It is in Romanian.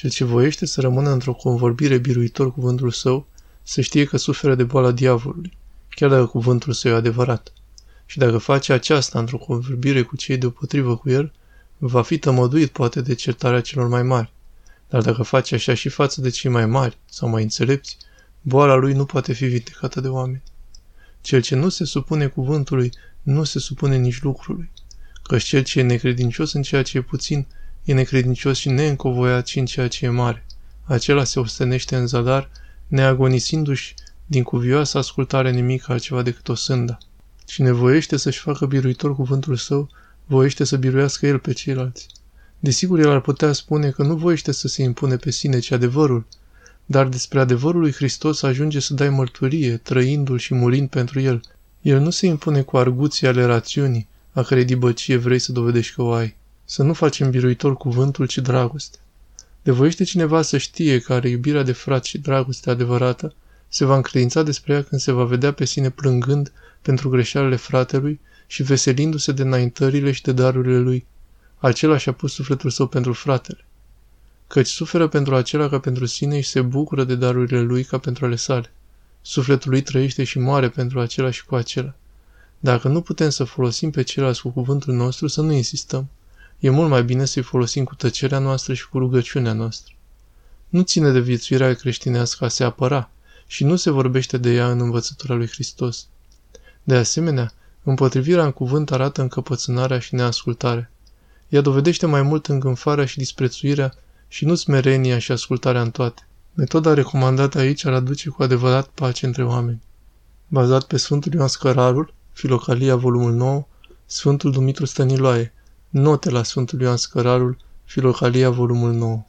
Cel ce voiește să rămână într-o convorbire biruitor cuvântul său, să știe că suferă de boala diavolului, chiar dacă cuvântul său e adevărat. Și dacă face aceasta într-o convorbire cu cei deopotrivă cu el, va fi tămăduit poate de certarea celor mai mari. Dar dacă face așa și față de cei mai mari sau mai înțelepți, boala lui nu poate fi vindecată de oameni. Cel ce nu se supune cuvântului, nu se supune nici lucrului. Căci cel ce e necredincios în ceea ce e puțin, e necredincios și neîncovoiat și în ceea ce e mare. Acela se ostenește în zadar, neagonisindu-și din cuvioasă ascultare nimic altceva decât o sânda. Cine voiește să-și facă biruitor cuvântul său, voiește să biruiască el pe ceilalți. Desigur, el ar putea spune că nu voiește să se impune pe sine, ci adevărul, dar despre adevărul lui Hristos ajunge să dai mărturie, trăindu-l și murind pentru el. El nu se impune cu arguții ale rațiunii, a cărei dibăcie vrei să dovedești că o ai. Să nu facem biruitor cuvântul, ci dragoste. De voiește cineva să știe că are iubirea de frat și dragoste adevărată, se va încredința despre ea când se va vedea pe sine plângând pentru greșelile fratelui și veselindu-se de înaintările și de darurile lui. Acela și-a pus sufletul său pentru fratele. Căci suferă pentru acela ca pentru sine și se bucură de darurile lui ca pentru ale sale. Sufletul lui trăiește și moare pentru acela și cu acela. Dacă nu putem să folosim pe ceilalți cu cuvântul nostru, să nu insistăm. E mult mai bine să-i folosim cu tăcerea noastră și cu rugăciunea noastră. Nu ține de viețuirea creștinească a se apăra și nu se vorbește de ea în învățătura lui Hristos. De asemenea, împotrivirea în cuvânt arată încăpățânarea și neascultarea. Ea dovedește mai mult îngânfarea și disprețuirea și nu smerenia și ascultarea în toate. Metoda recomandată aici ar aduce cu adevărat pace între oameni. Bazat pe Sfântul Ioan Scărarul, Filocalia, volumul 9, Sfântul Dumitru Stăniloae, note la Sfântul Ioan Scărarul, Filocalia, volumul 9.